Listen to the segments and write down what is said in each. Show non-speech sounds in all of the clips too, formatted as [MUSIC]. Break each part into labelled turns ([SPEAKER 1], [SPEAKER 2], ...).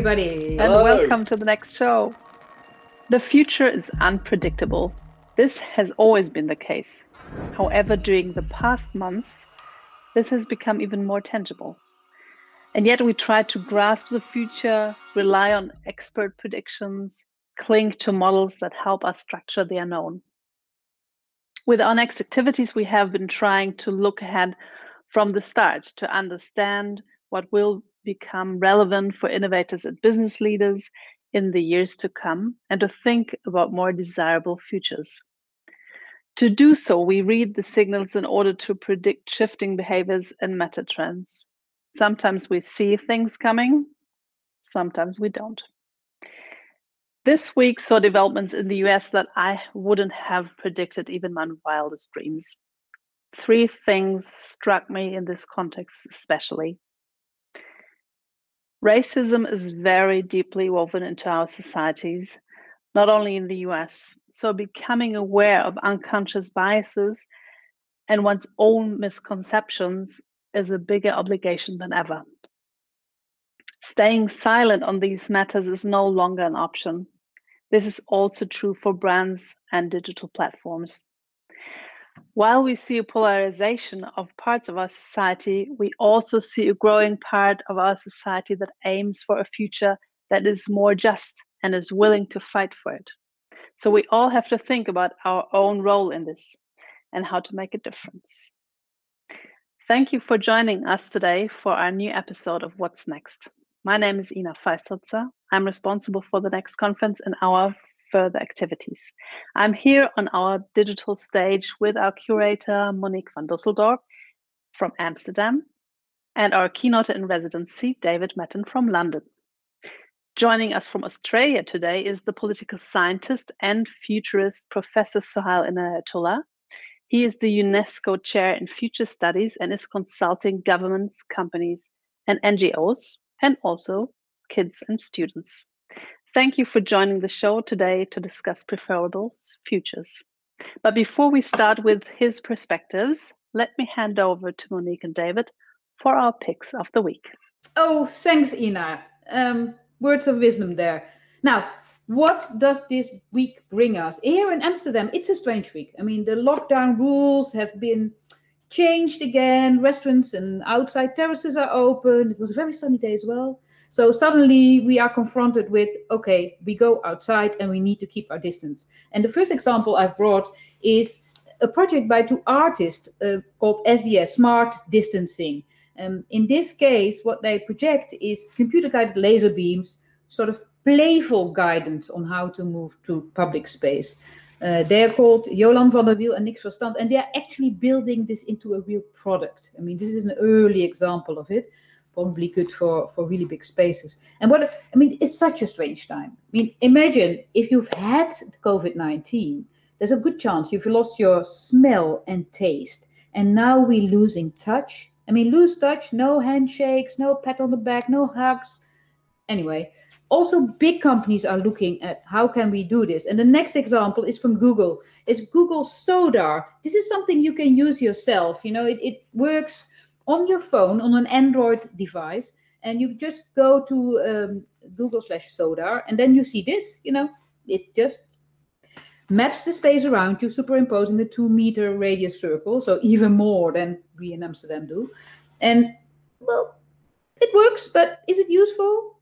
[SPEAKER 1] Hello, everybody.
[SPEAKER 2] And Hello. welcome to the next show. The future is unpredictable. This has always been the case. However, during the past months, this has become even more tangible. And yet, we try to grasp the future, rely on expert predictions, cling to models that help us structure the unknown. With our next activities, we have been trying to look ahead from the start to understand what will become relevant for innovators and business leaders in the years to come and to think about more desirable futures. To do so, we read the signals in order to predict shifting behaviors and meta trends. Sometimes we see things coming, sometimes we don't. This week saw developments in the US that I wouldn't have predicted even my wildest dreams. Three things struck me in this context, especially. Racism is very deeply woven into our societies, not only in the US. So, becoming aware of unconscious biases and one's own misconceptions is a bigger obligation than ever. Staying silent on these matters is no longer an option. This is also true for brands and digital platforms. While we see a polarization of parts of our society, we also see a growing part of our society that aims for a future that is more just and is willing to fight for it. So we all have to think about our own role in this and how to make a difference. Thank you for joining us today for our new episode of What's Next. My name is Ina Feistholzer. I'm responsible for the next conference in our further activities. I'm here on our digital stage with our curator, Monique van Dusseldorp from Amsterdam, and our keynote in residency, David Mattin from London. Joining us from Australia today is the political scientist and futurist Professor Sohail Inayatullah. He is the UNESCO Chair in Future Studies and is consulting governments, companies, and NGOs, and also kids and students. Thank you for joining the show today to discuss preferables futures. But before we start with his perspectives, let me hand over to Monique and David for our picks of the week.
[SPEAKER 1] Oh, thanks, Ina. Um, words of wisdom there. Now, what does this week bring us? Here in Amsterdam, it's a strange week. I mean, the lockdown rules have been changed again. Restaurants and outside terraces are open. It was a very sunny day as well. So suddenly we are confronted with okay, we go outside and we need to keep our distance. And the first example I've brought is a project by two artists uh, called SDS Smart Distancing. Um, in this case, what they project is computer guided laser beams, sort of playful guidance on how to move to public space. Uh, they are called Jolan van der Wiel and Nix Verstand, and they are actually building this into a real product. I mean, this is an early example of it probably good for for really big spaces. And what I mean, it's such a strange time. I mean, imagine if you've had COVID nineteen. There's a good chance you've lost your smell and taste, and now we're losing touch. I mean, lose touch, no handshakes, no pat on the back, no hugs. Anyway, also big companies are looking at how can we do this and the next example is from google it's google sodar this is something you can use yourself you know it, it works on your phone on an Android device, and you just go to um, Google slash Sodar, and then you see this. You know, it just maps the space around you, superimposing the two meter radius circle, so even more than we in Amsterdam do. And well, it works, but is it useful?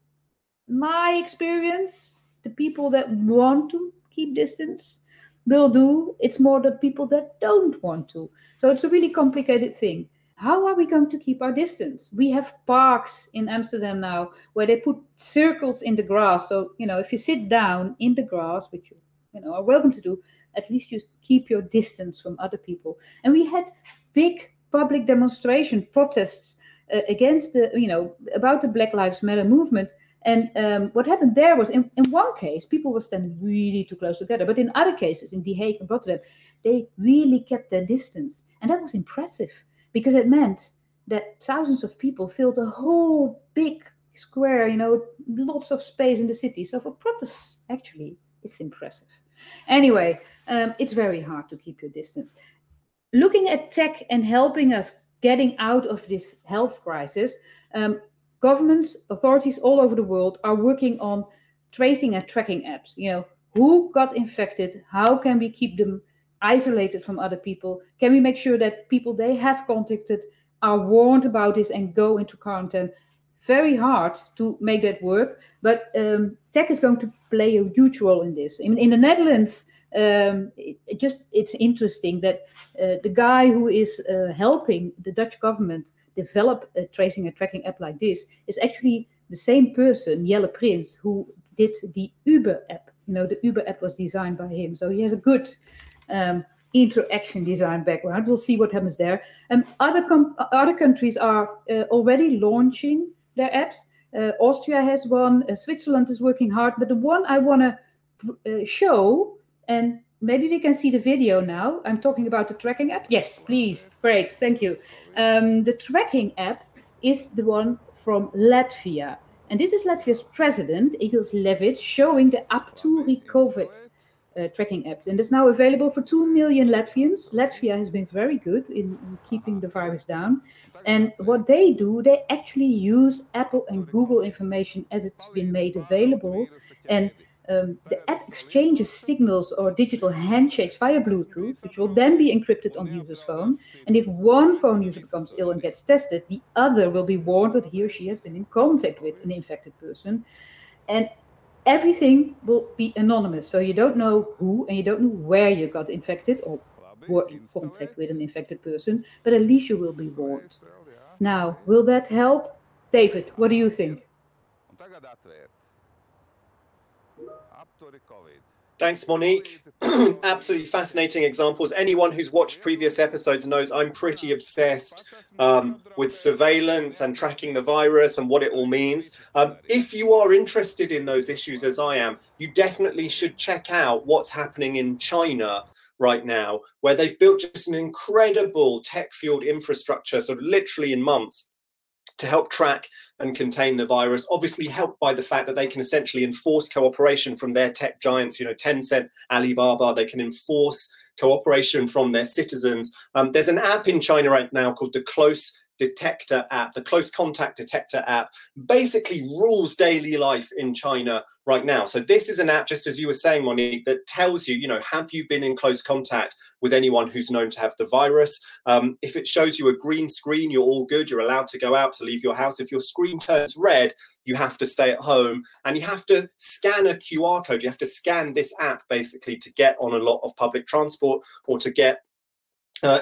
[SPEAKER 1] My experience, the people that want to keep distance will do. It's more the people that don't want to. So it's a really complicated thing how are we going to keep our distance? We have parks in Amsterdam now where they put circles in the grass. So, you know, if you sit down in the grass, which you, you know, are welcome to do, at least you keep your distance from other people. And we had big public demonstration protests uh, against the, you know, about the Black Lives Matter movement. And um, what happened there was, in, in one case, people were standing really too close together. But in other cases, in The Hague and Rotterdam, they really kept their distance. And that was impressive because it meant that thousands of people filled a whole big square, you know, lots of space in the city. So for protests, actually, it's impressive. Anyway, um, it's very hard to keep your distance. Looking at tech and helping us getting out of this health crisis, um, governments, authorities all over the world are working on tracing and tracking apps. You know, who got infected? How can we keep them isolated from other people? Can we make sure that people they have contacted are warned about this and go into quarantine? Very hard to make that work, but um, tech is going to play a huge role in this. In, in the Netherlands, um, it, it, just it's interesting that uh, the guy who is uh, helping the Dutch government develop a tracing and tracking app like this is actually the same person, Jelle Prins, who did the Uber app. You know, the Uber app was designed by him, so he has a good um, interaction design background. We'll see what happens there. Um, other com- other countries are uh, already launching their apps. Uh, Austria has one. Uh, Switzerland is working hard, but the one I want to uh, show and maybe we can see the video now. I'm talking about the tracking app. Yes, please. Great, thank you. Um, the tracking app is the one from Latvia. And this is Latvia's president, Egils Levits, showing the Apturi COVID uh, tracking apps. And it's now available for 2 million Latvians. Latvia has been very good in, in keeping the virus down. And what they do, they actually use Apple and Google information as it's been made available. And um, the app exchanges signals or digital handshakes via Bluetooth, which will then be encrypted on the user's phone. And if one phone user becomes ill and gets tested, the other will be warned that he or she has been in contact with an infected person. And everything will be anonymous. So you don't know who and you don't know where you got infected or were in contact with an infected person, but at least you will be warned. Now, will that help? David, what do you think?
[SPEAKER 3] Thanks, Monique. [CLEARS THROAT] Absolutely fascinating examples. Anyone who's watched previous episodes knows I'm pretty obsessed um, with surveillance and tracking the virus and what it all means. Um, if you are interested in those issues as I am, you definitely should check out what's happening in China right now, where they've built just an incredible tech fueled infrastructure, sort of literally in months, to help track and contain the virus. Obviously, helped by the fact that they can essentially enforce cooperation from their tech giants, you know, Tencent, Alibaba, they can enforce cooperation from their citizens. Um, there's an app in China right now called the Close detector app, the close contact detector app, basically rules daily life in China right now. So this is an app, just as you were saying, Monique, that tells you, you know, have you been in close contact with anyone who's known to have the virus? Um, if it shows you a green screen, you're all good. You're allowed to go out to leave your house. If your screen turns red, you have to stay at home and you have to scan a QR code. You have to scan this app basically to get on a lot of public transport or to get uh,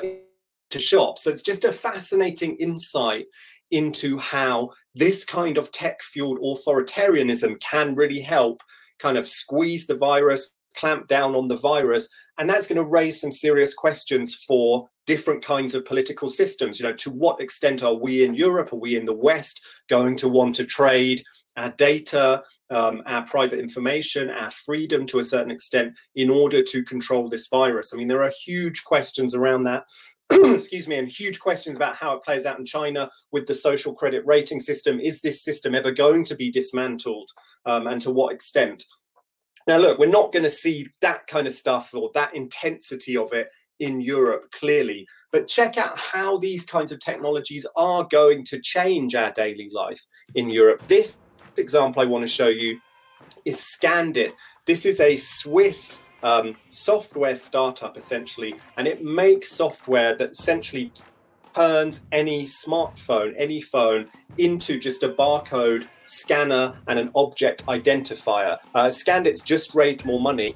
[SPEAKER 3] to shop. So it's just a fascinating insight into how this kind of tech fueled authoritarianism can really help kind of squeeze the virus, clamp down on the virus. And that's going to raise some serious questions for different kinds of political systems. You know, to what extent are we in Europe, are we in the West going to want to trade our data, um, our private information, our freedom to a certain extent in order to control this virus? I mean, there are huge questions around that. [COUGHS] excuse me, and huge questions about how it plays out in China with the social credit rating system. Is this system ever going to be dismantled, um, and to what extent? Now, look, we're not going to see that kind of stuff or that intensity of it in Europe, clearly. But check out how these kinds of technologies are going to change our daily life in Europe. This example I want to show you is Scandit. This is a Swiss um, software startup essentially, and it makes software that essentially turns any smartphone, any phone, into just a barcode scanner and an object identifier. Uh, Scandit's just raised more money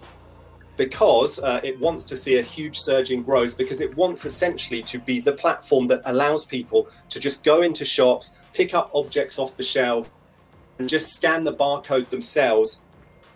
[SPEAKER 3] because uh, it wants to see a huge surge in growth because it wants essentially to be the platform that allows people to just go into shops, pick up objects off the shelf, and just scan the barcode themselves,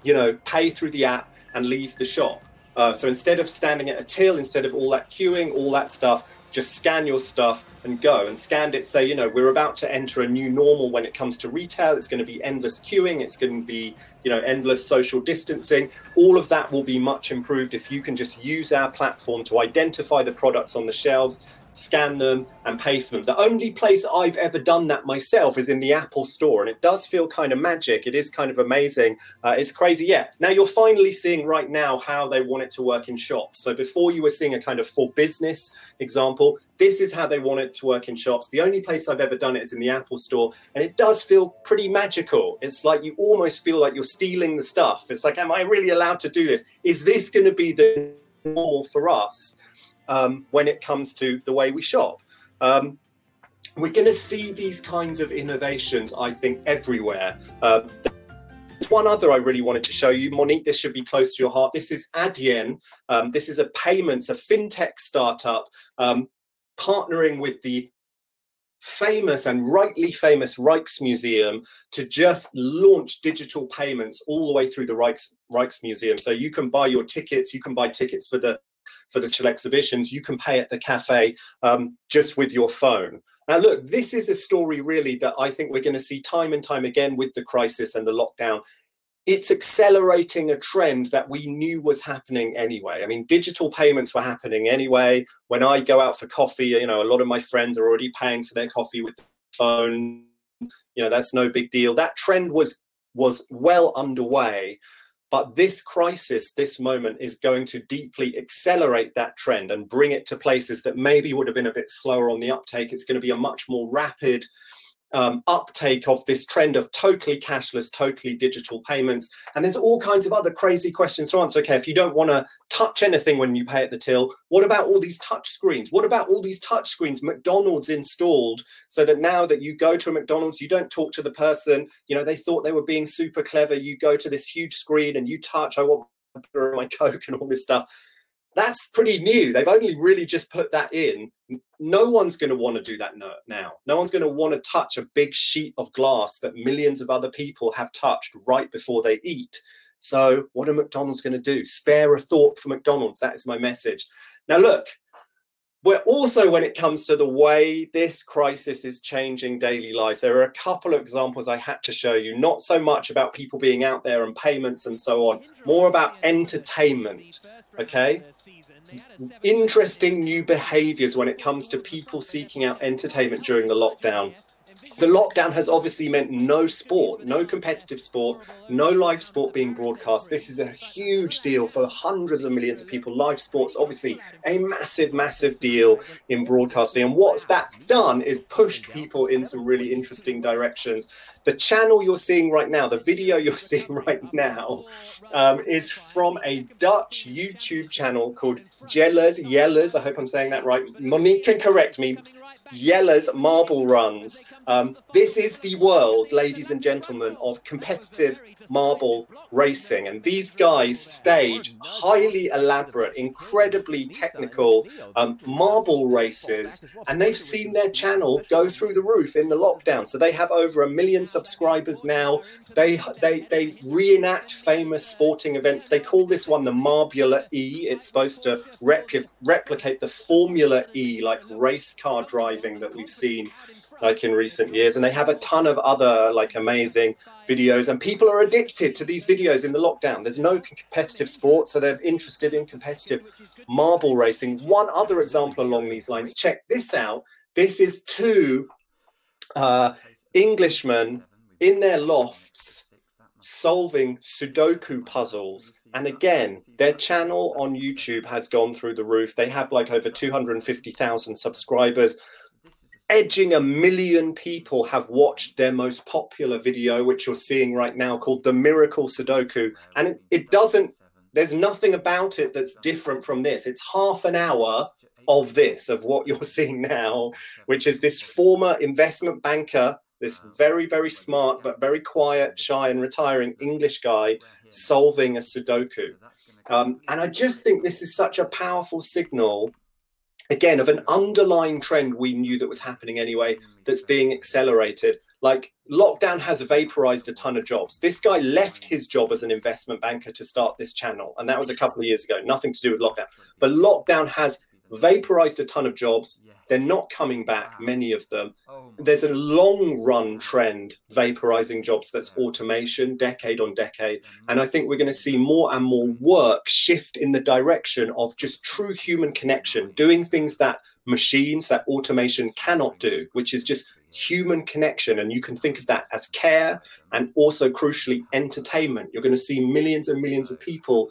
[SPEAKER 3] you know, pay through the app and leave the shop. Uh, so instead of standing at a till, instead of all that queuing, all that stuff, just scan your stuff and go. And Scandit. say, you know, we're about to enter a new normal when it comes to retail. It's going to be endless queuing. It's going to be, you know, endless social distancing. All of that will be much improved if you can just use our platform to identify the products on the shelves, scan them, and pay for them. The only place I've ever done that myself is in the Apple Store, and it does feel kind of magic. It is kind of amazing. Uh, it's crazy. Yeah. Now you're finally seeing right now how they want it to work in shops. So before you were seeing a kind of for business example, this is how they want it to work in shops. The only place I've ever done it is in the Apple Store, and it does feel pretty magical. It's like you almost feel like you're stealing the stuff. It's like, am I really allowed to do this? Is this going to be the normal for us um, when it comes to the way we shop? Um, we're going to see these kinds of innovations, I think, everywhere. Uh, one other I really wanted to show you, Monique. This should be close to your heart. This is Adyen. Um, this is a payments, a fintech startup um, partnering with the famous and rightly famous Rijksmuseum to just launch digital payments all the way through the Rijks, Rijksmuseum. So you can buy your tickets, you can buy tickets for the for the special exhibitions, you can pay at the cafe um, just with your phone. Now, look, this is a story really that I think we're going to see time and time again with the crisis and the lockdown it's accelerating a trend that we knew was happening anyway. I mean, digital payments were happening anyway. When I go out for coffee, you know, a lot of my friends are already paying for their coffee with the phone. You know, that's no big deal. That trend was was well underway. But this crisis, this moment, is going to deeply accelerate that trend and bring it to places that maybe would have been a bit slower on the uptake. It's going to be a much more rapid um, uptake of this trend of totally cashless, totally digital payments. And there's all kinds of other crazy questions to answer. Okay, if you don't want to touch anything when you pay at the till, what about all these touch screens? What about all these touch screens McDonald's installed so that now that you go to a McDonald's, you don't talk to the person, you know, they thought they were being super clever. You go to this huge screen and you touch, I want my Coke and all this stuff that's pretty new. They've only really just put that in. No one's going to want to do that now. No one's going to want to touch a big sheet of glass that millions of other people have touched right before they eat. So, what are McDonald's going to do? Spare a thought for McDonald's. That is my message. Now, look, we're also, when it comes to the way this crisis is changing daily life, there are a couple of examples I had to show you. Not so much about people being out there and payments and so on, more about entertainment. Okay. Interesting new behaviors when it comes to people seeking out entertainment during the lockdown the lockdown has obviously meant no sport, no competitive sport, no live sport being broadcast. This is a huge deal for hundreds of millions of people. Live sports, obviously, a massive, massive deal in broadcasting. And what that's done is pushed people in some really interesting directions. The channel you're seeing right now, the video you're [LAUGHS] seeing right now, um, is from a Dutch YouTube channel called Jelle's. Yellers, I hope I'm saying that right. Monique can correct me. Jelle's Marble Runs. Um, this is the world, ladies and gentlemen, of competitive marble racing. And these guys stage highly elaborate, incredibly technical um, marble races. And they've seen their channel go through the roof in the lockdown. So they have over a million subscribers now. They, they, they reenact famous sporting events. They call this one the Marbula E. It's supposed to repli- replicate the Formula E, like race car driving that we've seen like in recent years. And they have a ton of other like amazing videos. And people are addicted to these videos in the lockdown. There's no competitive sport so they're interested in competitive marble racing. One other example along these lines check this out. This is two uh, englishmen in their lofts solving sudoku puzzles. And again their channel on youtube has gone through the roof. They have like over 250000 subscribers edging a million people have watched their most popular video, which you're seeing right now, called The Miracle Sudoku. And it, it doesn't, there's nothing about it that's different from this. It's half an hour of this, of what you're [LAUGHS] seeing now, which is this former investment banker, this very, very smart, but very quiet, shy, and retiring English guy solving a Sudoku. Um, and I just think this is such a powerful signal again of an underlying trend we knew that was happening anyway that's being accelerated. Like lockdown has vaporized a ton of jobs. This guy left his job as an investment banker to start this channel and that was a couple of years ago. Nothing to do with lockdown. But lockdown has vaporized a ton of jobs. They're not coming back, many of them. Oh There's a long run trend vaporizing jobs that's automation, decade on decade. And I think we're going to see more and more work shift in the direction of just true human connection, doing things that machines that automation cannot do, which is just human connection. And you can think of that as care and also crucially entertainment. You're going to see millions and millions of people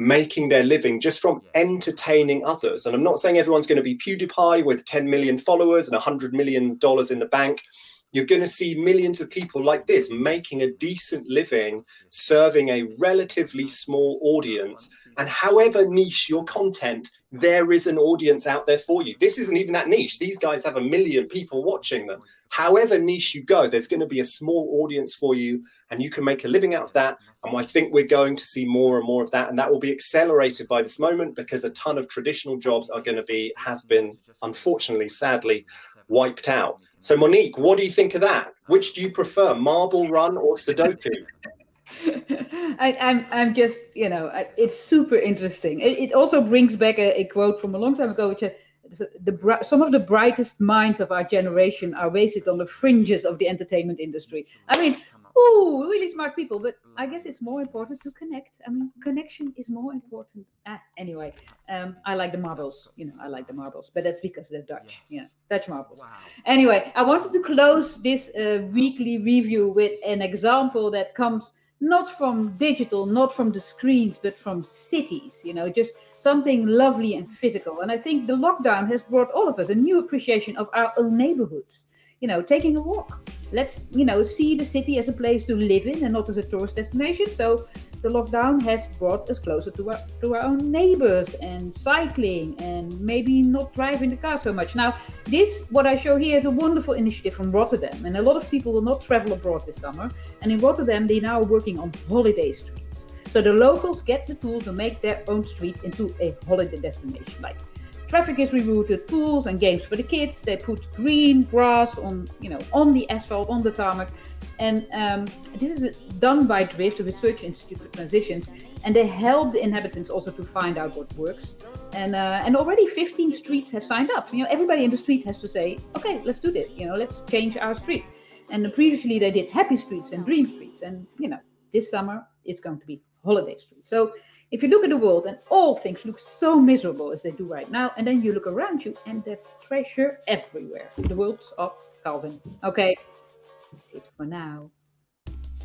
[SPEAKER 3] making their living just from entertaining others. And I'm not saying everyone's going to be PewDiePie with 10 million followers and $100 million in the bank. You're going to see millions of people like this making a decent living, serving a relatively small audience. And however niche your content, there is an audience out there for you. This isn't even that niche. These guys have a million people watching them. However niche you go, there's going to be a small audience for you, and you can make a living out of that. And I think we're going to see more and more of that, and that will be accelerated by this moment because a ton of traditional jobs are going to be have been, unfortunately, sadly, wiped out. So, Monique, what do you think of that? Which do you prefer, Marble Run or Sudoku? [LAUGHS]
[SPEAKER 1] I, am I'm, I'm just, you know, it's super interesting. It, it also brings back a, a, quote from a long time ago, which uh, the some of the brightest minds of our generation are wasted on the fringes of the entertainment industry. I mean, ooh, really smart people, but I guess it's more important to connect. I mean, connection is more important. Ah, anyway, um, I like the marbles. You know, I like the marbles, but that's because they're Dutch. Yes. Yeah, Dutch marbles. Wow. Anyway, I wanted to close this uh, weekly review with an example that comes not from digital, not from the screens, but from cities, you know, just something lovely and physical. And I think the lockdown has brought all of us a new appreciation of our own neighborhoods. You know, taking a walk. Let's, you know, see the city as a place to live in and not as a tourist destination. So the lockdown has brought us closer to our, to our own neighbors and cycling and maybe not driving the car so much. Now, this, what I show here, is a wonderful initiative from Rotterdam. And a lot of people will not travel abroad this summer. And in Rotterdam, they now are working on holiday streets. So the locals get the tools to make their own street into a holiday destination. Like traffic is rerouted, pools and games for the kids. They put green grass on, you know, on the asphalt, on the tarmac. And um, this is done by Drift, the Research Institute for Transitions, and they help the inhabitants also to find out what works. And uh, and already 15 streets have signed up. You know, everybody in the street has to say, okay, let's do this. You know, let's change our street. And previously they did happy streets and dream streets, and you know, this summer it's going to be holiday streets. So if you look at the world and all things look so miserable as they do right now, and then you look around you and there's treasure everywhere. The worlds of Calvin. Okay, that's it for now.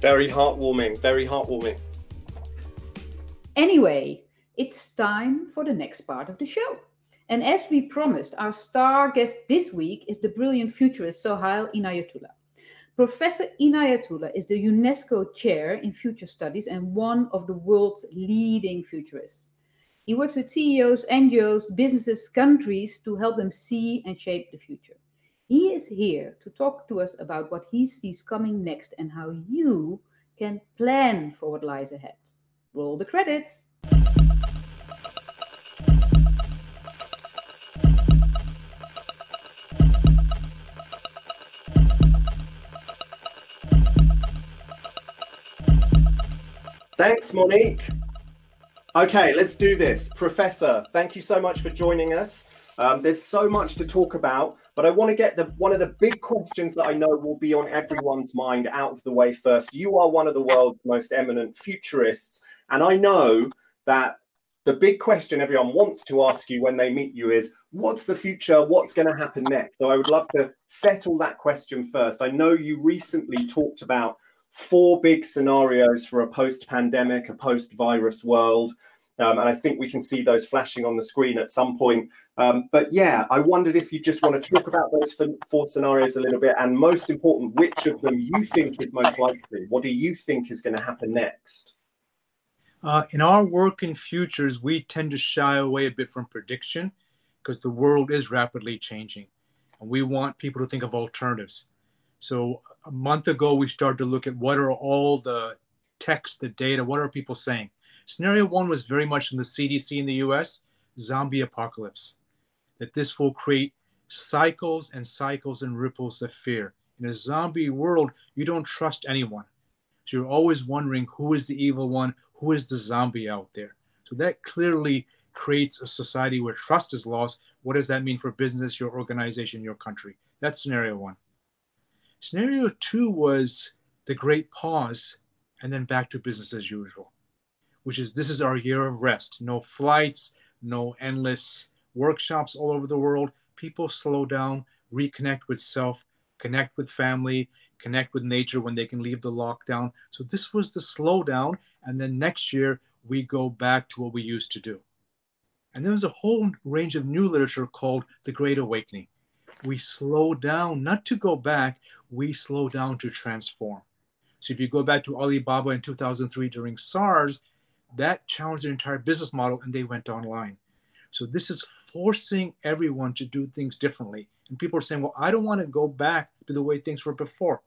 [SPEAKER 3] Very heartwarming, very heartwarming.
[SPEAKER 1] Anyway, it's time for the next part of the show. And as we promised, our star guest this week is the brilliant futurist Sohail Inayatullah. Professor Inayatullah is the UNESCO chair in future studies and one of the world's leading futurists. He works with CEOs, NGOs, businesses, countries to help them see and shape the future. He is here to talk to us about what he sees coming next and how you can plan for what lies ahead. Roll the credits.
[SPEAKER 3] Thanks, Monique. Okay, let's do this. Professor, thank you so much for joining us. Um, there's so much to talk about, but I want to get the one of the big questions that I know will be on everyone's mind out of the way first. You are one of the world's most eminent futurists, and I know that the big question everyone wants to ask you when they meet you is what's the future what's going to happen next so i would love to settle that question first i know you recently talked about four big scenarios for a post pandemic a post virus world um, and I think we can see those flashing on the screen at some point. Um, but yeah, I wondered if you just want to talk about those four scenarios a little bit, and most important, which of them you think is most likely? What do you think is going to happen next?
[SPEAKER 4] Uh, in our work in futures, we tend to shy away a bit from prediction because the world is rapidly changing, and we want people to think of alternatives. So a month ago, we started to look at what are all the text, the data, what are people saying? Scenario one was very much in the CDC in the US zombie apocalypse, that this will create cycles and cycles and ripples of fear. In a zombie world, you don't trust anyone. So you're always wondering who is the evil one, who is the zombie out there. So that clearly creates a society where trust is lost. What does that mean for business, your organization, your country? That's scenario one. Scenario two was the great pause and then back to business as usual which is this is our year of rest. No flights, no endless workshops all over the world. people slow down, reconnect with self, connect with family, connect with nature when they can leave the lockdown. So this was the slowdown. And then next year, we go back to what we used to do. And then there's a whole range of new literature called the Great Awakening. We slow down, not to go back, we slow down to transform. So if you go back to Alibaba in 2003 during SARS, that challenged their entire business model and they went online. So this is forcing everyone to do things differently. And people are saying, well, I don't want to go back to the way things were before.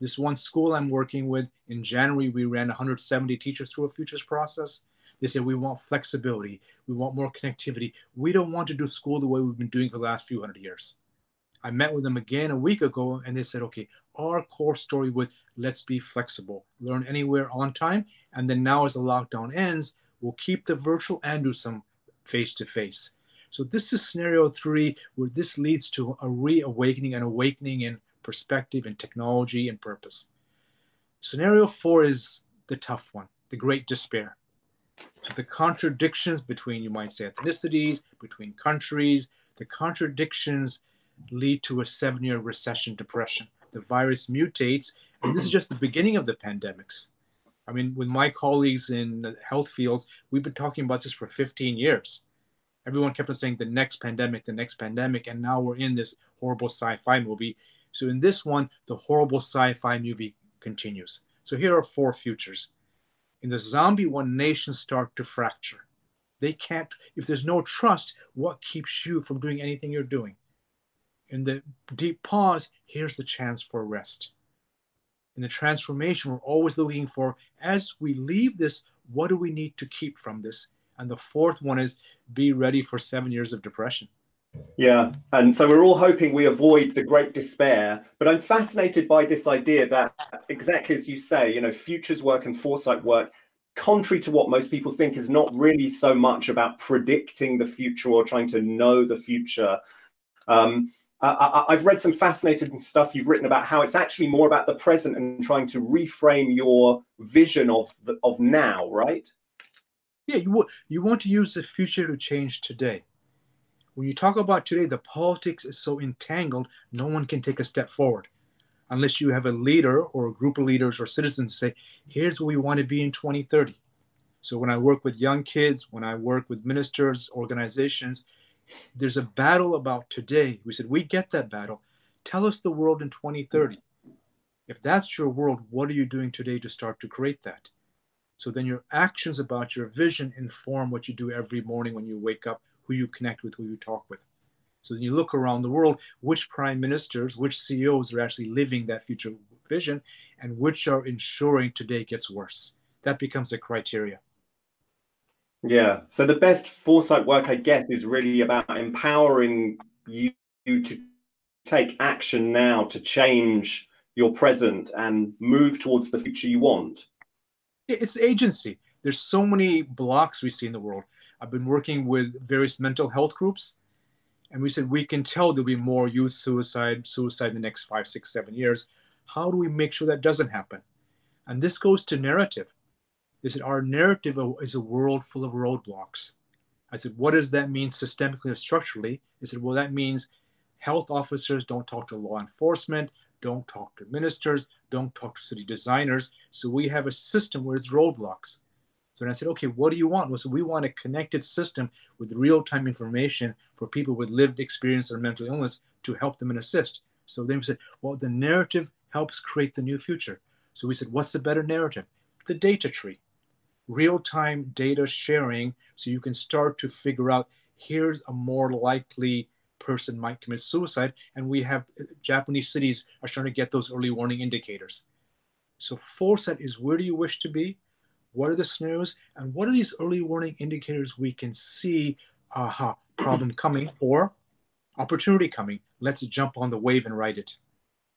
[SPEAKER 4] This one school I'm working with in January, we ran 170 teachers through a futures process. They said, we want flexibility, we want more connectivity. We don't want to do school the way we've been doing for the last few hundred years. I met with them again a week ago and they said, okay, our core story with let's be flexible, learn anywhere on time. And then now, as the lockdown ends, we'll keep the virtual and do some face to face. So, this is scenario three, where this leads to a reawakening, and awakening in perspective and technology and purpose. Scenario four is the tough one, the great despair. So, the contradictions between, you might say, ethnicities, between countries, the contradictions lead to a seven year recession depression. The virus mutates, and this is just the beginning of the pandemics. I mean, with my colleagues in the health fields, we've been talking about this for 15 years. Everyone kept on saying the next pandemic, the next pandemic, and now we're in this horrible sci fi movie. So, in this one, the horrible sci fi movie continues. So, here are four futures. In the zombie one, nations start to fracture. They can't, if there's no trust, what keeps you from doing anything you're doing? In the deep pause, here's the chance for rest. In the transformation, we're always looking for, as we leave this, what do we need to keep from this? And the fourth one is be ready for seven years of depression.
[SPEAKER 3] Yeah. And so we're all hoping we avoid the great despair. But I'm fascinated by this idea that, exactly as you say, you know, futures work and foresight work, contrary to what most people think, is not really so much about predicting the future or trying to know the future. Um, uh, I, have read some fascinating stuff you've written about how it's actually more about the present and trying to reframe your vision of the, of now, right?
[SPEAKER 4] Yeah, you you want to use the future to change today. When you talk about today, the politics is so entangled, no one can take a step forward unless you have a leader or a group of leaders or citizens say, "Here's where we want to be in 2030." So when I work with young kids, when I work with ministers, organizations, there's a battle about today. We said, we get that battle. Tell us the world in 2030. If that's your world, what are you doing today to start to create that? So then your actions about your vision inform what you do every morning when you wake up, who you connect with, who you talk with. So then you look around the world, which prime ministers, which CEOs are actually living that future vision, and which are ensuring today gets worse. That becomes a criteria.
[SPEAKER 3] Yeah. So the best foresight work, I guess, is really about empowering you, you to take action now to change your present and move towards the future you want.
[SPEAKER 4] It's agency. There's so many blocks we see in the world. I've been working with various mental health groups, and we said we can tell there'll be more youth suicide, suicide in the next five, six, seven years. How do we make sure that doesn't happen? And this goes to narrative. They said, Our narrative is a world full of roadblocks. I said, What does that mean systemically or structurally? They said, Well, that means health officers don't talk to law enforcement, don't talk to ministers, don't talk to city designers. So we have a system where it's roadblocks. So I said, okay, what do you want? Well, so we want a connected system with real-time information for people with lived experience or mental illness to help them and assist. So then we said, well, the narrative helps create the new future. So we said, what's the better narrative? The data tree real time data sharing so you can start to figure out here's a more likely person might commit suicide. And we have uh, Japanese cities are starting to get those early warning indicators. So, foresight is where do you wish to be? What are the scenarios? And what are these early warning indicators we can see, aha, problem coming or opportunity coming? Let's jump on the wave and ride it.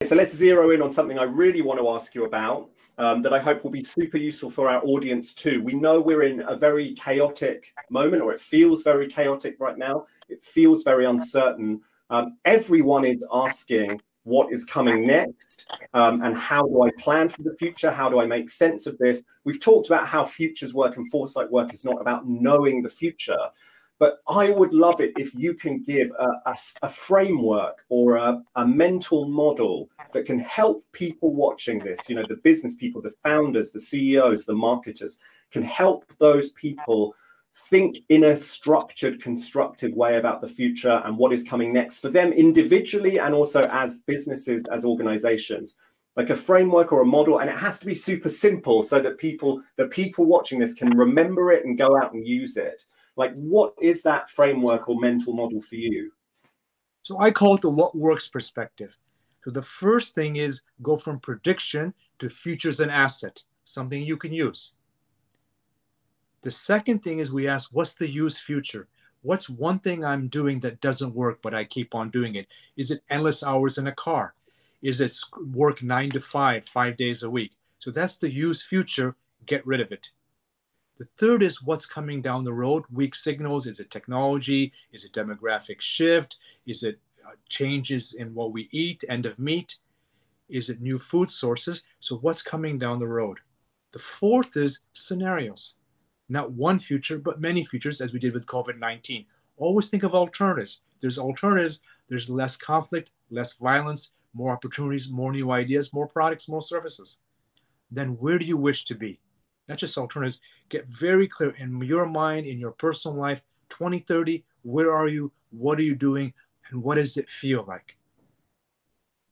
[SPEAKER 3] So let's zero in on something I really want to ask you about um, that I hope will be super useful for our audience too. We know we're in a very chaotic moment, or it feels very chaotic right now. It feels very uncertain. Um, everyone is asking what is coming next um, and how do I plan for the future? How do I make sense of this? We've talked about how futures work and foresight work is not about knowing the future. But I would love it if you can give a, a, a framework or a, a, mental model that can help people watching this, you know, the business people, the founders, the CEOs, the marketers, can help those people think in a structured, constructive way about the future and what is coming next for them individually and also as businesses, as organizations. Like a framework or a model, and it has to be super simple so that people, the people watching this, can remember it and go out and use it. Like, what is that framework or mental model for you?
[SPEAKER 4] So I call it the what works perspective. So the first thing is go from prediction to futures and asset, something you can use. The second thing is we ask, what's the used future? What's one thing I'm doing that doesn't work, but I keep on doing it? Is it endless hours in a car? Is it work nine to five, five days a week? So that's the used future, get rid of it. The third is what's coming down the road, weak signals. Is it technology? Is it demographic shift? Is it uh, changes in what we eat, end of meat? Is it new food sources? So what's coming down the road? The fourth is scenarios not one future, but many futures, as we did with COVID 19. Always think of alternatives. There's alternatives, there's less conflict, less violence, more opportunities, more new ideas, more products, more services. Then where do you wish to be? Not just alternatives. Get very clear in your mind, in your personal life, 2030, where are you? What are you doing? And what does it feel like?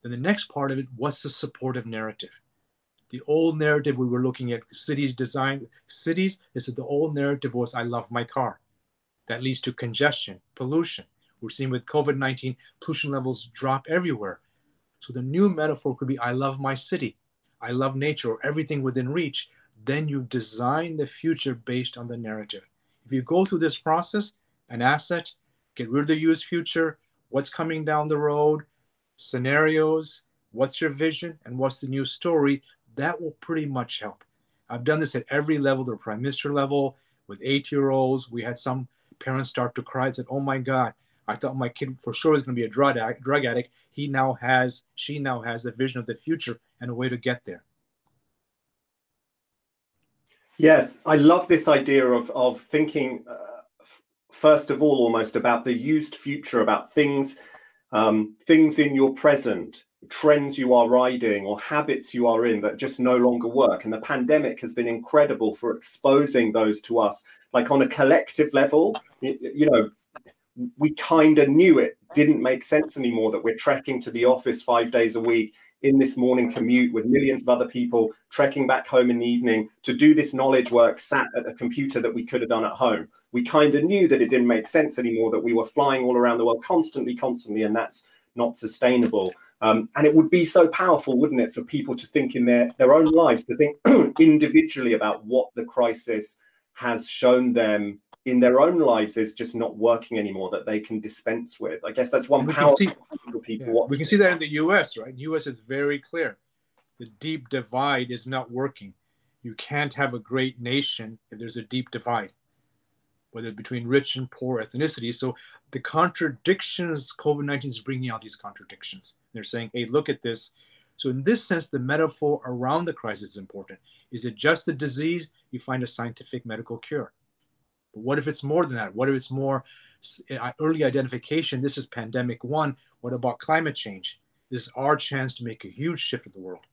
[SPEAKER 4] Then the next part of it, what's the supportive narrative? the old narrative we were looking at cities design cities is the old narrative was i love my car that leads to congestion pollution we're seeing with covid-19 pollution levels drop everywhere so the new metaphor could be i love my city i love nature or everything within reach then you design the future based on the narrative if you go through this process an asset get rid of the used future what's coming down the road scenarios what's your vision and what's the new story that will pretty much help. I've done this at every level, the prime minister level, with eight year olds. We had some parents start to cry and said, Oh my God, I thought my kid for sure was going to be a drug addict, drug addict. He now has, she now has a vision of the future and a way to get there.
[SPEAKER 3] Yeah, I love this idea of, of thinking, uh, f- first of all, almost about the used future, about things, um, things in your present trends you are riding or habits you are in that just no longer work. And the pandemic has been incredible for exposing those to us, like on a collective level. You, you know, we kind of knew it didn't make sense anymore that we're trekking to the office five days a week in this morning commute with millions of other people trekking back home in the evening to do this knowledge work sat at a computer that we could have done at home. We kind of knew that it didn't make sense anymore, that we were flying all around the world constantly, constantly, and that's not sustainable. Um, and it would be so powerful, wouldn't it, for people to think in their, their own lives, to think [CLEARS THROAT] individually about what the crisis has shown them in their own lives is just not working anymore that they can dispense with. I guess that's one power
[SPEAKER 4] see, for people. Yeah, we can see that in the US, right? In the US, it's very clear. The deep divide is not working. You can't have a great nation if there's a deep divide whether it's between rich and poor ethnicities. So the contradictions, COVID 19 is bringing out these contradictions. They're saying, hey, look at this. So, in this sense, the metaphor around the crisis is important. Is it just a disease? You find a scientific medical cure. But what if it's more than that? What if it's more early identification? This is pandemic one. What about climate change? This is our chance to make a huge shift in the world.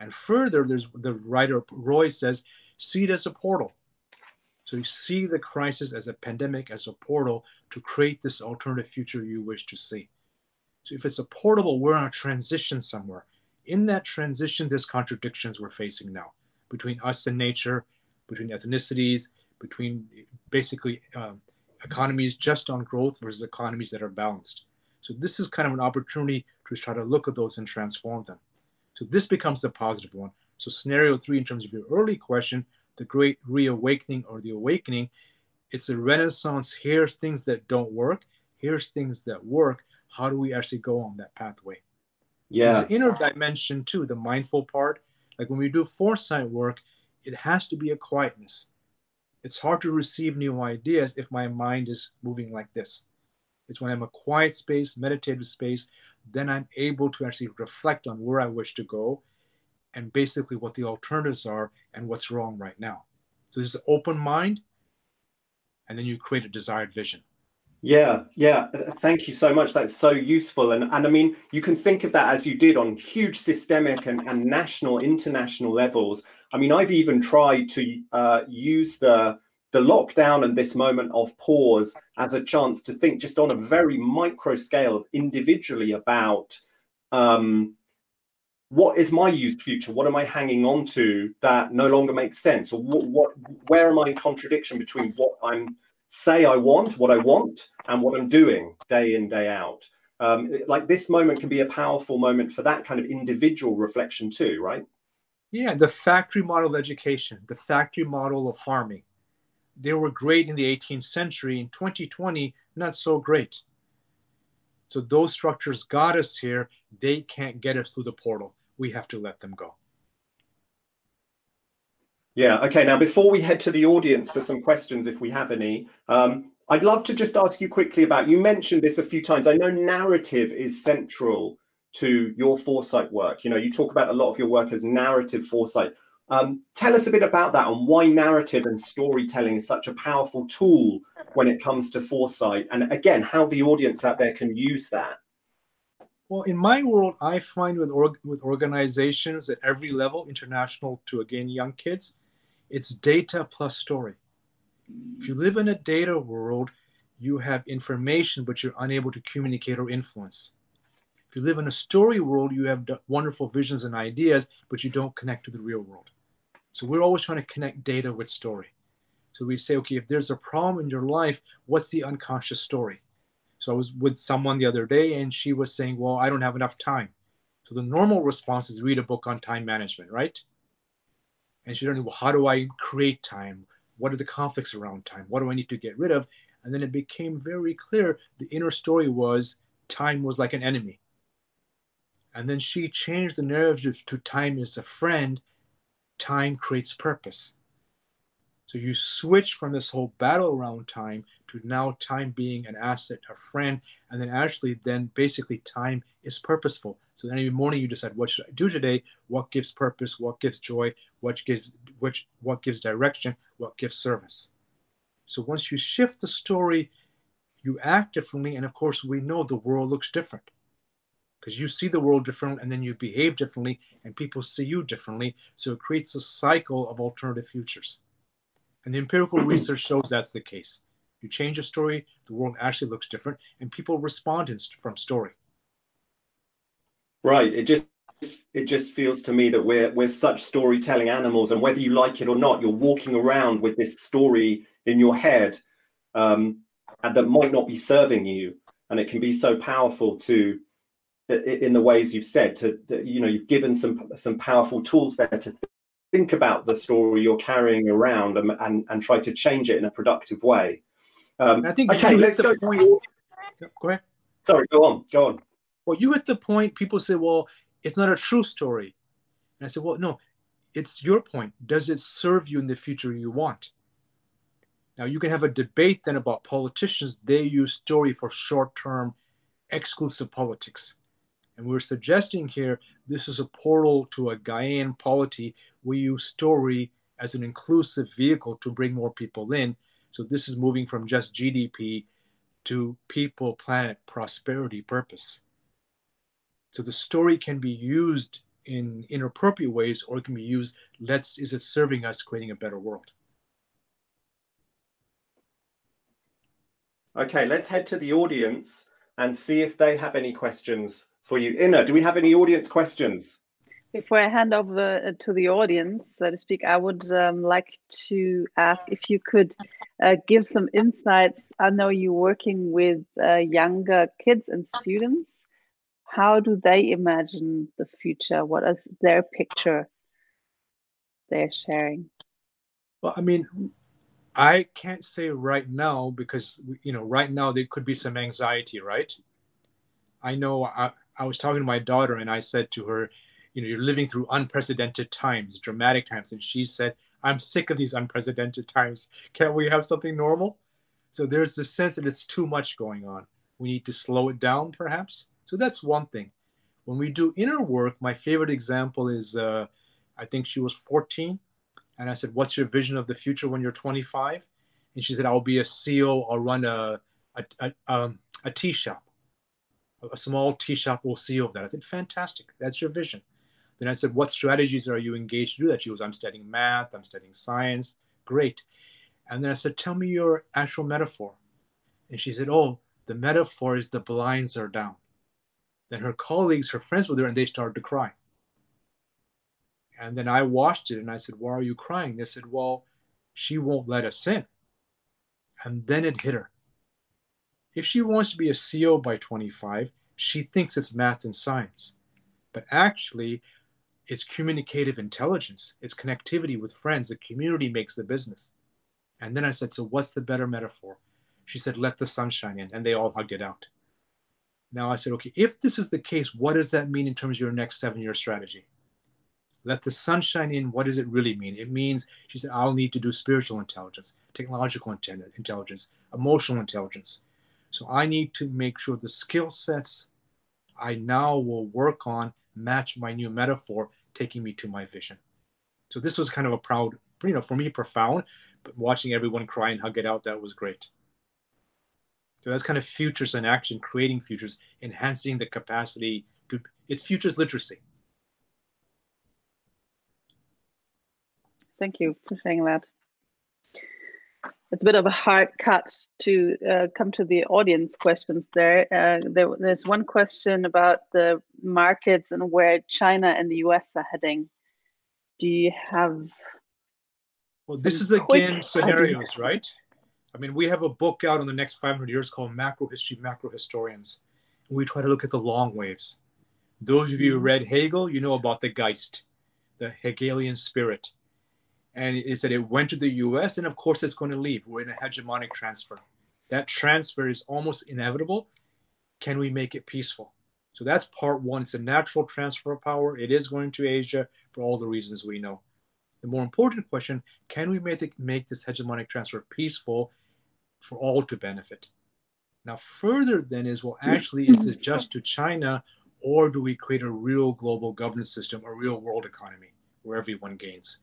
[SPEAKER 4] And further, there's the writer Roy says, see it as a portal. So you see the crisis as a pandemic, as a portal to create this alternative future you wish to see. So if it's a portable, we're on a transition somewhere. In that transition, there's contradictions we're facing now between us and nature, between ethnicities, between basically um, economies just on growth versus economies that are balanced. So this is kind of an opportunity to try to look at those and transform them. So this becomes the positive one. So scenario three, in terms of your early question, the great reawakening or the awakening. It's a renaissance. Here's things that don't work. Here's things that work. How do we actually go on that pathway?
[SPEAKER 3] Yeah.
[SPEAKER 4] There's an inner dimension too, the mindful part. Like when we do foresight work, it has to be a quietness. It's hard to receive new ideas if my mind is moving like this. It's when I'm a quiet space, meditative space, then I'm able to actually reflect on where I wish to go and basically what the alternatives are and what's wrong right now. So there's an open mind, and then you create a desired vision.
[SPEAKER 3] Yeah, yeah. Thank you so much. That's so useful. And and I mean, you can think of that as you did on huge systemic and, and national, international levels. I mean, I've even tried to uh, use the the lockdown and this moment of pause as a chance to think just on a very micro scale individually about um, what is my used future? What am i hanging on to that no longer makes sense? Or what, what where am i in contradiction between what i'm say i want what i want and what i'm doing day in day out? Um, like this moment can be a powerful moment for that kind of individual reflection too right
[SPEAKER 4] yeah the factory model of education the factory model of farming they were great in the 18th century. In 2020, not so great. So those structures got us here. They can't get us through the portal. We have to let them go.
[SPEAKER 3] Yeah. Okay. Now, before we head to the audience for some questions, if we have any, um, I'd love to just ask you quickly about. You mentioned this a few times. I know narrative is central to your foresight work. You know, you talk about a lot of your work as narrative foresight. Um, tell us a bit about that and why narrative and storytelling is such a powerful tool when it comes to foresight, and again, how the audience out there can use that.
[SPEAKER 4] Well, in my world, I find with org- with organizations at every level, international to again young kids, it's data plus story. If you live in a data world, you have information, but you're unable to communicate or influence. If you live in a story world, you have wonderful visions and ideas, but you don't connect to the real world. So we're always trying to connect data with story. So we say, okay, if there's a problem in your life, what's the unconscious story? So I was with someone the other day and she was saying, well, I don't have enough time. So the normal response is read a book on time management, right? And she learned, well, how do I create time? What are the conflicts around time? What do I need to get rid of? And then it became very clear the inner story was time was like an enemy. And then she changed the narrative to time is a friend time creates purpose. So you switch from this whole battle around time to now time being an asset, a friend, and then actually then basically time is purposeful. So then every morning you decide what should I do today, what gives purpose, what gives joy, what gives which what gives direction, what gives service. So once you shift the story, you act differently, and of course we know the world looks different because you see the world differently and then you behave differently and people see you differently. So it creates a cycle of alternative futures. And the empirical [CLEARS THROAT] research shows that's the case. You change a story, the world actually looks different, and people respond in, from story.
[SPEAKER 3] Right. It just it just feels to me that we're we're such storytelling animals, and whether you like it or not, you're walking around with this story in your head, um, and that might not be serving you, and it can be so powerful to in the ways you've said to you know you've given some some powerful tools there to think about the story you're carrying around and and, and try to change it in a productive way.
[SPEAKER 4] Um, i think okay let's go point go ahead.
[SPEAKER 3] Sorry go on go on.
[SPEAKER 4] Well you hit the point people say well it's not a true story. And i said well no it's your point. Does it serve you in the future you want? Now you can have a debate then about politicians. They use story for short-term exclusive politics and we're suggesting here this is a portal to a Gaian polity. We use story as an inclusive vehicle to bring more people in. So this is moving from just GDP to people, planet, prosperity, purpose. So the story can be used in inappropriate ways or it can be used, let's, is it serving us creating a better world?
[SPEAKER 3] Okay, let's head to the audience and see if they have any questions for you. Inna, do we have any audience questions?
[SPEAKER 2] Before I hand over uh, to the audience, so to speak, I would um, like to ask if you could uh, give some insights. I know you're working with uh, younger kids and students. How do they imagine the future? What is their picture they're sharing?
[SPEAKER 4] Well, I mean, I can't say right now because you know right now there could be some anxiety, right? I know I, I was talking to my daughter and I said to her, you know, you're living through unprecedented times, dramatic times. And she said, I'm sick of these unprecedented times. Can't we have something normal? So there's this sense that it's too much going on. We need to slow it down, perhaps. So that's one thing. When we do inner work, my favorite example is uh, I think she was 14. And I said, What's your vision of the future when you're 25? And she said, I'll be a CEO, I'll run a, a, a, um, a tea shop, a small tea shop will CEO of that. I said, fantastic. That's your vision. Then I said, what strategies are you engaged to do that? She goes, I'm studying math, I'm studying science. Great. And then I said, tell me your actual metaphor. And she said, oh, the metaphor is the blinds are down. Then her colleagues, her friends were there, and they started to cry. And then I watched it and I said, Why are you crying? They said, Well, she won't let us in. And then it hit her. If she wants to be a CEO by 25, she thinks it's math and science. But actually, it's communicative intelligence, it's connectivity with friends. The community makes the business. And then I said, So what's the better metaphor? She said, Let the sunshine in. And they all hugged it out. Now I said, Okay, if this is the case, what does that mean in terms of your next seven year strategy? Let the sunshine in. What does it really mean? It means, she said, I'll need to do spiritual intelligence, technological intelligence, emotional intelligence. So I need to make sure the skill sets I now will work on match my new metaphor, taking me to my vision. So this was kind of a proud, you know, for me, profound, but watching everyone cry and hug it out, that was great. So that's kind of futures in action, creating futures, enhancing the capacity to, it's futures literacy.
[SPEAKER 2] Thank you for saying that. It's a bit of a hard cut to uh, come to the audience questions there. Uh, there. There's one question about the markets and where China and the US are heading. Do you have?
[SPEAKER 4] Well, this is again scenarios, right? I mean, we have a book out in the next 500 years called Macro History, Macro Historians. And we try to look at the long waves. Those of you who mm-hmm. read Hegel, you know about the Geist, the Hegelian spirit and it said it went to the US and of course it's going to leave. We're in a hegemonic transfer. That transfer is almost inevitable. Can we make it peaceful? So that's part one. It's a natural transfer of power. It is going to Asia for all the reasons we know. The more important question can we make, it, make this hegemonic transfer peaceful for all to benefit? Now, further then is well, actually, is it just to China, or do we create a real global governance system, a real world economy where everyone gains?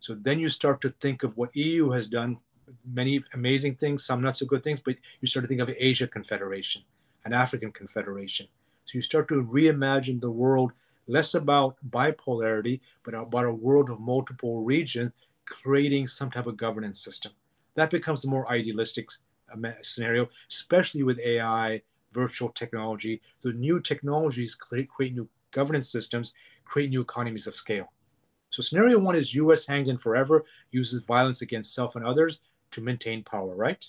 [SPEAKER 4] So then you start to think of what EU has done, many amazing things, some not so good things, but you start to think of Asia Confederation, an African Confederation. So you start to reimagine the world less about bipolarity, but about a world of multiple regions, creating some type of governance system. That becomes the more idealistic scenario, especially with AI, virtual technology. So new technologies create, create new governance systems, create new economies of scale. So scenario one is U.S. hangs in forever, uses violence against self and others to maintain power, right?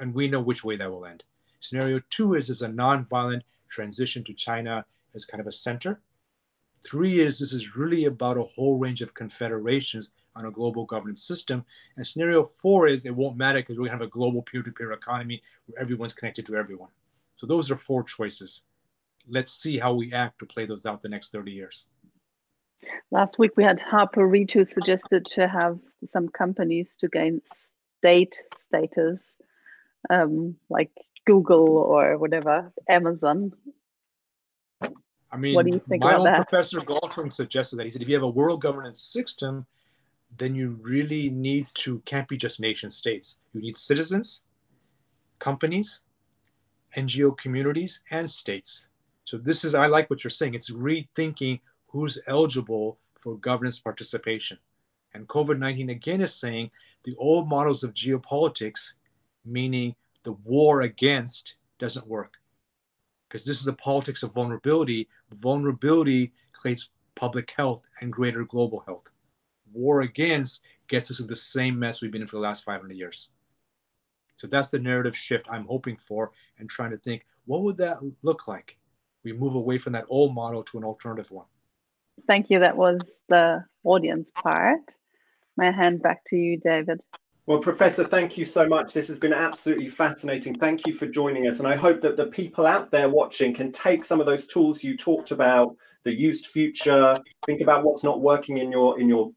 [SPEAKER 4] And we know which way that will end. Scenario two is is a non-violent transition to China as kind of a center. Three is this is really about a whole range of confederations on a global governance system. And scenario four is it won't matter because we're gonna have a global peer-to-peer economy where everyone's connected to everyone. So those are four choices. Let's see how we act to play those out the next 30 years.
[SPEAKER 2] Last week we had Harper Reed who suggested to have some companies to gain state status, um, like Google or whatever, Amazon.
[SPEAKER 4] I mean, what do you think my own that? professor Galtung suggested that. He said if you have a world governance system, then you really need to can't be just nation states. You need citizens, companies, NGO communities, and states. So this is I like what you're saying. It's rethinking who's eligible for governance participation. And COVID 19 again is saying the old models of geopolitics, meaning the war against, doesn't work. Because this is the politics of vulnerability. Vulnerability creates public health and greater global health. War against gets us into the same mess we've been in for the last 500 years. So that's the narrative shift I'm hoping for and trying to think what would that look like? We move away from that old model to an alternative one.
[SPEAKER 2] Thank you. That was the audience part. May I hand back to you, David?
[SPEAKER 3] Well, Professor, thank you so much. This has been absolutely fascinating. Thank you for joining us. And I hope that the people out there watching can take some of those tools you talked about, the used future, think about what's not working in your in your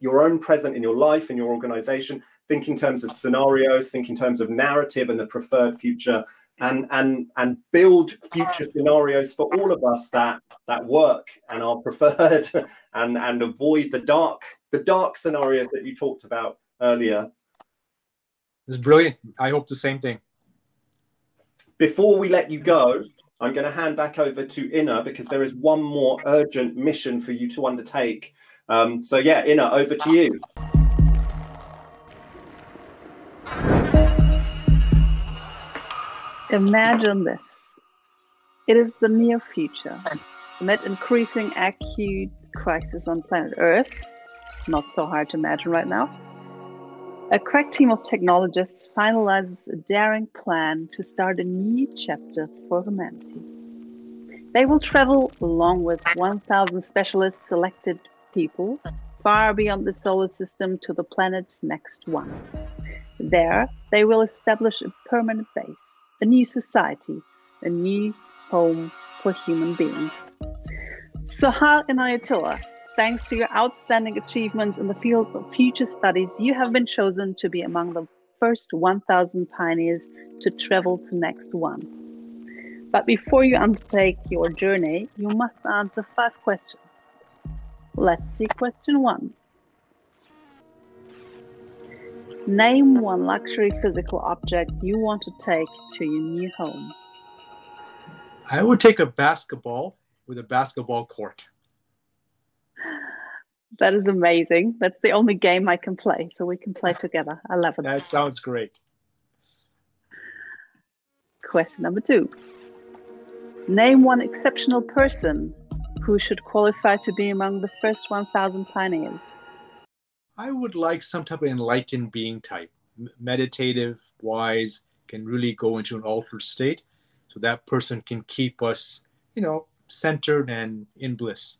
[SPEAKER 3] your own present in your life, in your organization, think in terms of scenarios, think in terms of narrative and the preferred future, and and and build future scenarios for all of us that that work and are preferred [LAUGHS] and and avoid the dark the dark scenarios that you talked about earlier
[SPEAKER 4] it's brilliant i hope the same thing
[SPEAKER 3] Before we let you go, I'm going to hand back over to Inna because there is one more urgent mission for you to undertake. Um, so, yeah, Inna, over to you.
[SPEAKER 2] Imagine this. It is the near future. Amid increasing acute crisis on planet Earth, not so hard to imagine right now, a crack team of technologists finalizes a daring plan to start a new chapter for humanity. They will travel along with 1,000 specialist selected people far beyond the solar system to the planet next one. There, they will establish a permanent base a new society, a new home for human beings. Sohail Inayatullah, thanks to your outstanding achievements in the field of future studies, you have been chosen to be among the first 1,000 pioneers to travel to next one. But before you undertake your journey, you must answer five questions. Let's see question one. Name one luxury physical object you want to take to your new home.
[SPEAKER 4] I would take a basketball with a basketball court.
[SPEAKER 2] That is amazing. That's the only game I can play, so we can play together. I love it.
[SPEAKER 4] That sounds great.
[SPEAKER 2] Question number two Name one exceptional person who should qualify to be among the first 1,000 pioneers.
[SPEAKER 4] I would like some type of enlightened being type, meditative, wise, can really go into an altered state. So that person can keep us, you know, centered and in bliss,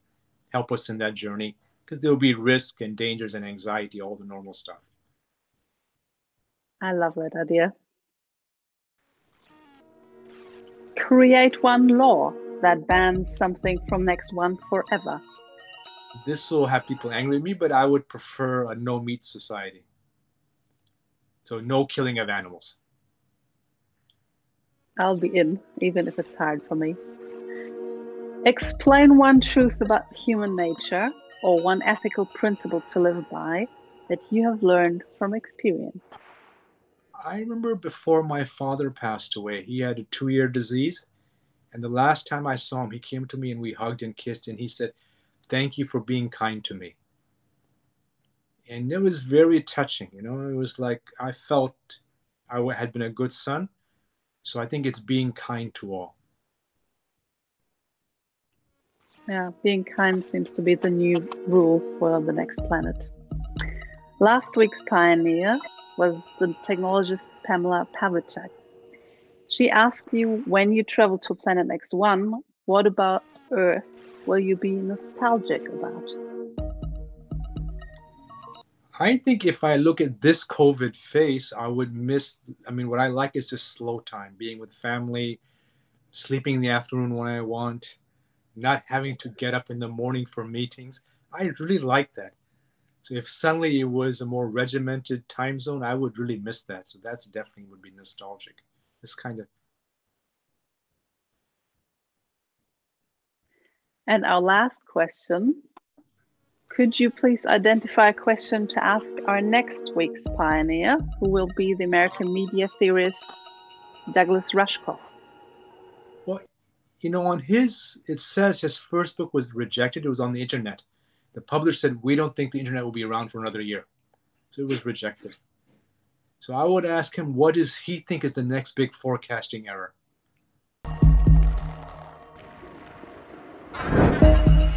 [SPEAKER 4] help us in that journey because there'll be risk and dangers and anxiety, all the normal stuff.
[SPEAKER 2] I love that idea. Create one law that bans something from next one forever
[SPEAKER 4] this will have people angry with me, but I would prefer a no meat society. So no killing of animals.
[SPEAKER 2] I'll be in, even if it's hard for me. Explain one truth about human nature or one ethical principle to live by that you have learned from experience.
[SPEAKER 4] I remember before my father passed away, he had a two year disease. And the last time I saw him, he came to me and we hugged and kissed, and he said, Thank you for being kind to me. And it was very touching, you know. It was like I felt I had been a good son. So I think it's being kind to all.
[SPEAKER 2] Yeah, being kind seems to be the new rule for the next planet. Last week's pioneer was the technologist Pamela Pavliscak. She asked you when you travel to Planet X1, what about Earth will you be nostalgic about?
[SPEAKER 4] I think if I look at this COVID phase, I would miss. I mean, what I like is just slow time, being with family, sleeping in the afternoon when I want, not having to get up in the morning for meetings. I really like that. So if suddenly it was a more regimented time zone, I would really miss that. So that's definitely would be nostalgic. This kind of
[SPEAKER 2] And our last question Could you please identify a question to ask our next week's pioneer, who will be the American media theorist Douglas Rushkoff?
[SPEAKER 4] Well, you know, on his, it says his first book was rejected. It was on the internet. The publisher said, We don't think the internet will be around for another year. So it was rejected. So I would ask him, what does he think is the next big forecasting error?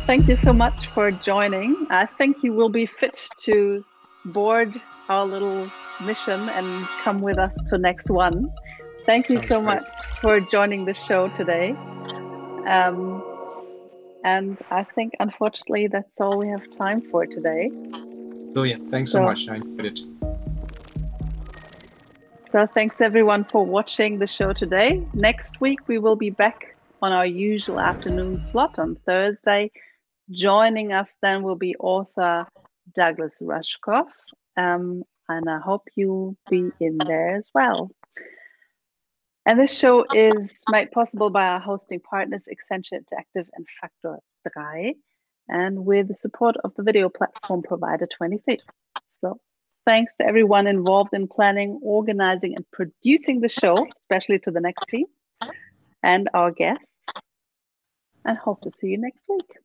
[SPEAKER 2] Thank you so much for joining. I think you will be fit to board our little mission and come with us to next one. Thank you Sounds so great. much for joining the show today. Um, and I think, unfortunately, that's all we have time for today.
[SPEAKER 4] Brilliant. Thanks so, so much. I enjoyed it.
[SPEAKER 2] So, thanks everyone for watching the show today. Next week, we will be back on our usual afternoon slot on Thursday Joining us then will be author Douglas Rushkoff, um, and I hope you'll be in there as well. And this show is made possible by our hosting partners Accenture Interactive and Factor 3, and with the support of the video platform provider 23. So thanks to everyone involved in planning, organizing, and producing the show, especially to the next team. and our guests, and hope to see you next week.